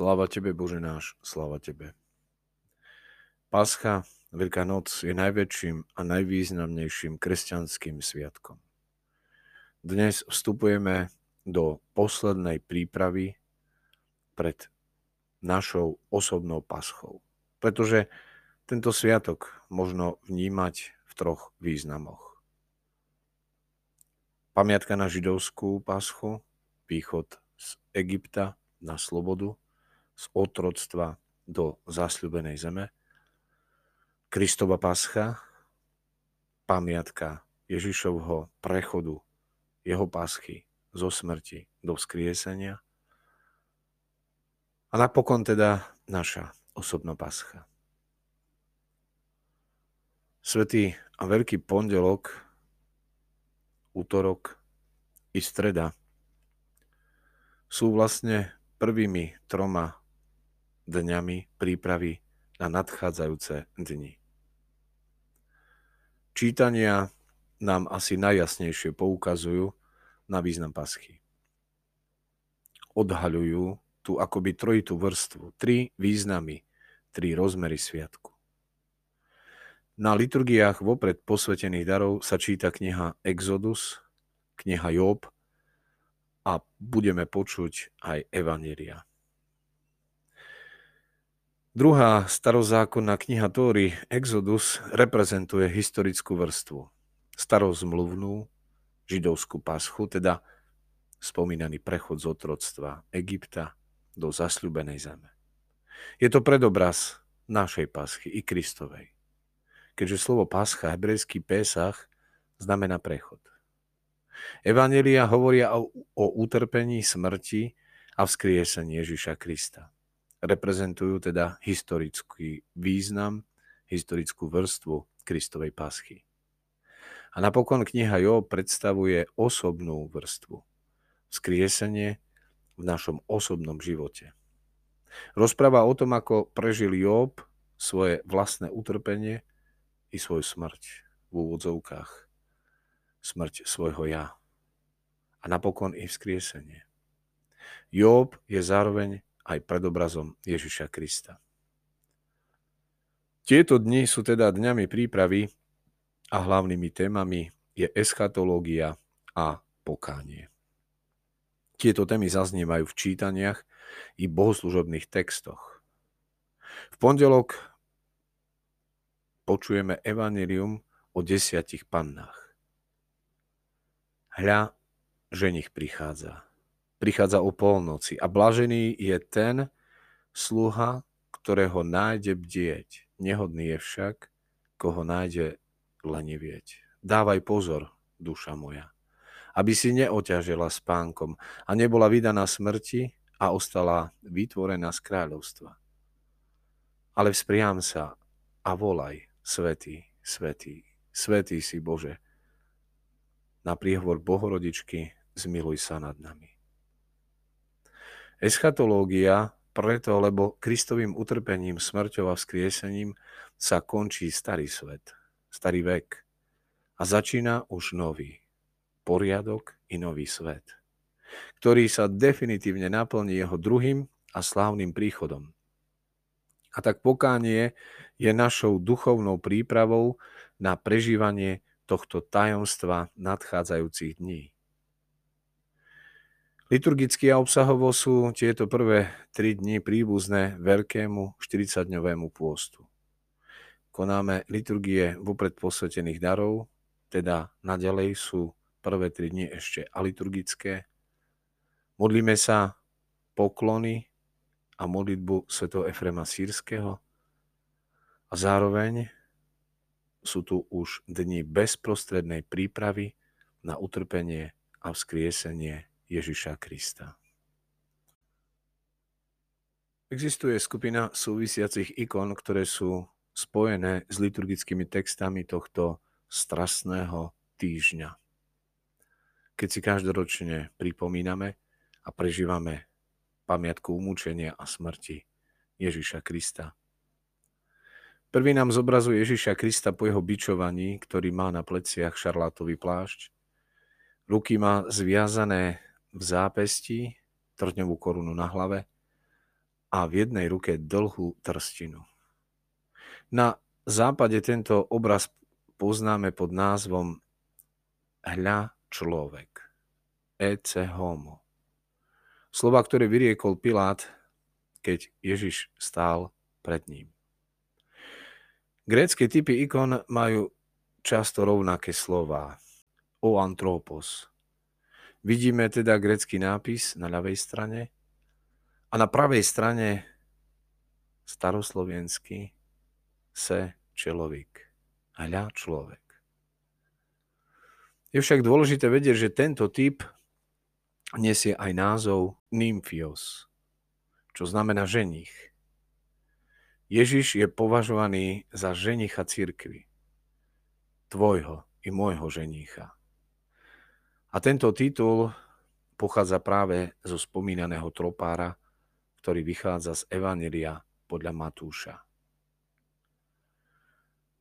Sláva Tebe, Bože náš, sláva Tebe. Pascha, Veľká noc je najväčším a najvýznamnejším kresťanským sviatkom. Dnes vstupujeme do poslednej prípravy pred našou osobnou paschou. Pretože tento sviatok možno vnímať v troch významoch. Pamiatka na židovskú paschu, východ z Egypta na slobodu, z otroctva do zasľubenej zeme. Kristova pascha, pamiatka Ježišovho prechodu, jeho paschy zo smrti do vzkriesenia. A napokon teda naša osobná pascha. Svetý a Veľký pondelok, útorok i streda sú vlastne prvými troma dňami prípravy na nadchádzajúce dni. Čítania nám asi najjasnejšie poukazujú na význam paschy. Odhaľujú tú akoby trojitú vrstvu, tri významy, tri rozmery sviatku. Na liturgiách vopred posvetených darov sa číta kniha Exodus, kniha Job a budeme počuť aj Evanília. Druhá starozákonná kniha Tóry Exodus reprezentuje historickú vrstvu. Starozmluvnú židovskú paschu, teda spomínaný prechod z otroctva Egypta do zasľubenej zeme. Je to predobraz našej paschy i Kristovej. Keďže slovo pascha, hebrejský Pésach, znamená prechod. Evanelia hovoria o, o utrpení, smrti a vzkriesení Ježiša Krista reprezentujú teda historický význam, historickú vrstvu Kristovej paschy. A napokon kniha Job predstavuje osobnú vrstvu. Skriesenie v našom osobnom živote. Rozpráva o tom, ako prežil Job svoje vlastné utrpenie i svoju smrť v úvodzovkách. Smrť svojho ja. A napokon i vzkriesenie. Job je zároveň aj predobrazom Ježiša Krista. Tieto dni sú teda dňami prípravy a hlavnými témami je eschatológia a pokánie. Tieto témy zaznievajú v čítaniach i bohoslužobných textoch. V pondelok počujeme evanelium o desiatich pannách. Hľa, ženich prichádza prichádza o polnoci a blažený je ten sluha, ktorého nájde bdieť. Nehodný je však, koho nájde lenivieť. Dávaj pozor, duša moja, aby si neoťažila spánkom a nebola vydaná smrti a ostala vytvorená z kráľovstva. Ale vzpriam sa a volaj, svetý, svetý, svetý si Bože. Na príhovor Bohorodičky zmiluj sa nad nami. Eschatológia preto, lebo Kristovým utrpením, smrťou a vzkriesením sa končí starý svet, starý vek a začína už nový poriadok i nový svet, ktorý sa definitívne naplní jeho druhým a slávnym príchodom. A tak pokánie je našou duchovnou prípravou na prežívanie tohto tajomstva nadchádzajúcich dní. Liturgicky a obsahovo sú tieto prvé tri dni príbuzné veľkému 40-dňovému pôstu. Konáme liturgie vopred posvetených darov, teda naďalej sú prvé tri dni ešte aliturgické. Modlíme sa poklony a modlitbu sv. Efrema Sírskeho a zároveň sú tu už dni bezprostrednej prípravy na utrpenie a vzkriesenie Ježiša Krista. Existuje skupina súvisiacich ikon, ktoré sú spojené s liturgickými textami tohto strastného týždňa. Keď si každoročne pripomíname a prežívame pamiatku umúčenia a smrti Ježiša Krista. Prvý nám zobrazuje Ježiša Krista po jeho bičovaní, ktorý má na pleciach šarlátový plášť. Ruky má zviazané v zápesti, trňovú korunu na hlave a v jednej ruke dlhú trstinu. Na západe tento obraz poznáme pod názvom Hľa človek. Ece homo. Slova, ktoré vyriekol Pilát, keď Ježiš stál pred ním. Grécké typy ikon majú často rovnaké slova. O antropos. Vidíme teda grécky nápis na ľavej strane a na pravej strane staroslovenský se človek. Hľa človek. Je však dôležité vedieť, že tento typ nesie aj názov nymfios, čo znamená ženich. Ježiš je považovaný za ženicha církvy, tvojho i môjho ženicha. A tento titul pochádza práve zo spomínaného tropára, ktorý vychádza z Evanelia podľa Matúša.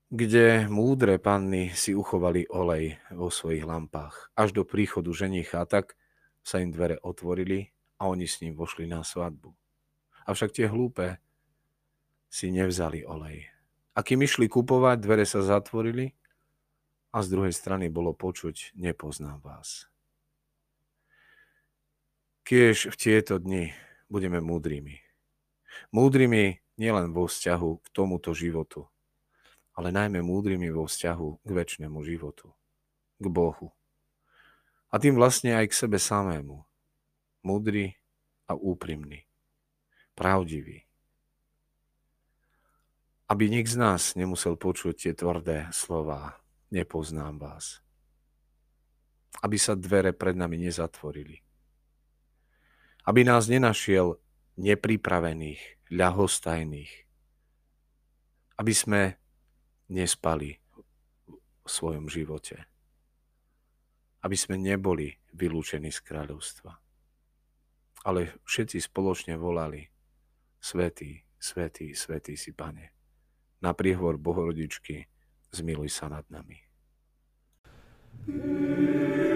Kde múdre panny si uchovali olej vo svojich lampách až do príchodu ženicha, tak sa im dvere otvorili a oni s ním vošli na svadbu. Avšak tie hlúpe si nevzali olej. A kým išli kupovať, dvere sa zatvorili a z druhej strany bolo počuť, nepoznám vás. Kiež v tieto dni budeme múdrymi. Múdrymi nielen vo vzťahu k tomuto životu, ale najmä múdrymi vo vzťahu k väčšnému životu, k Bohu. A tým vlastne aj k sebe samému. Múdry a úprimný. Pravdivý. Aby nik z nás nemusel počuť tie tvrdé slova nepoznám vás. Aby sa dvere pred nami nezatvorili. Aby nás nenašiel nepripravených, ľahostajných. Aby sme nespali v svojom živote. Aby sme neboli vylúčení z kráľovstva. Ale všetci spoločne volali Svetý, svetý, svetý si, pane. Na príhovor Bohorodičky zmiluj sa nad nami. thank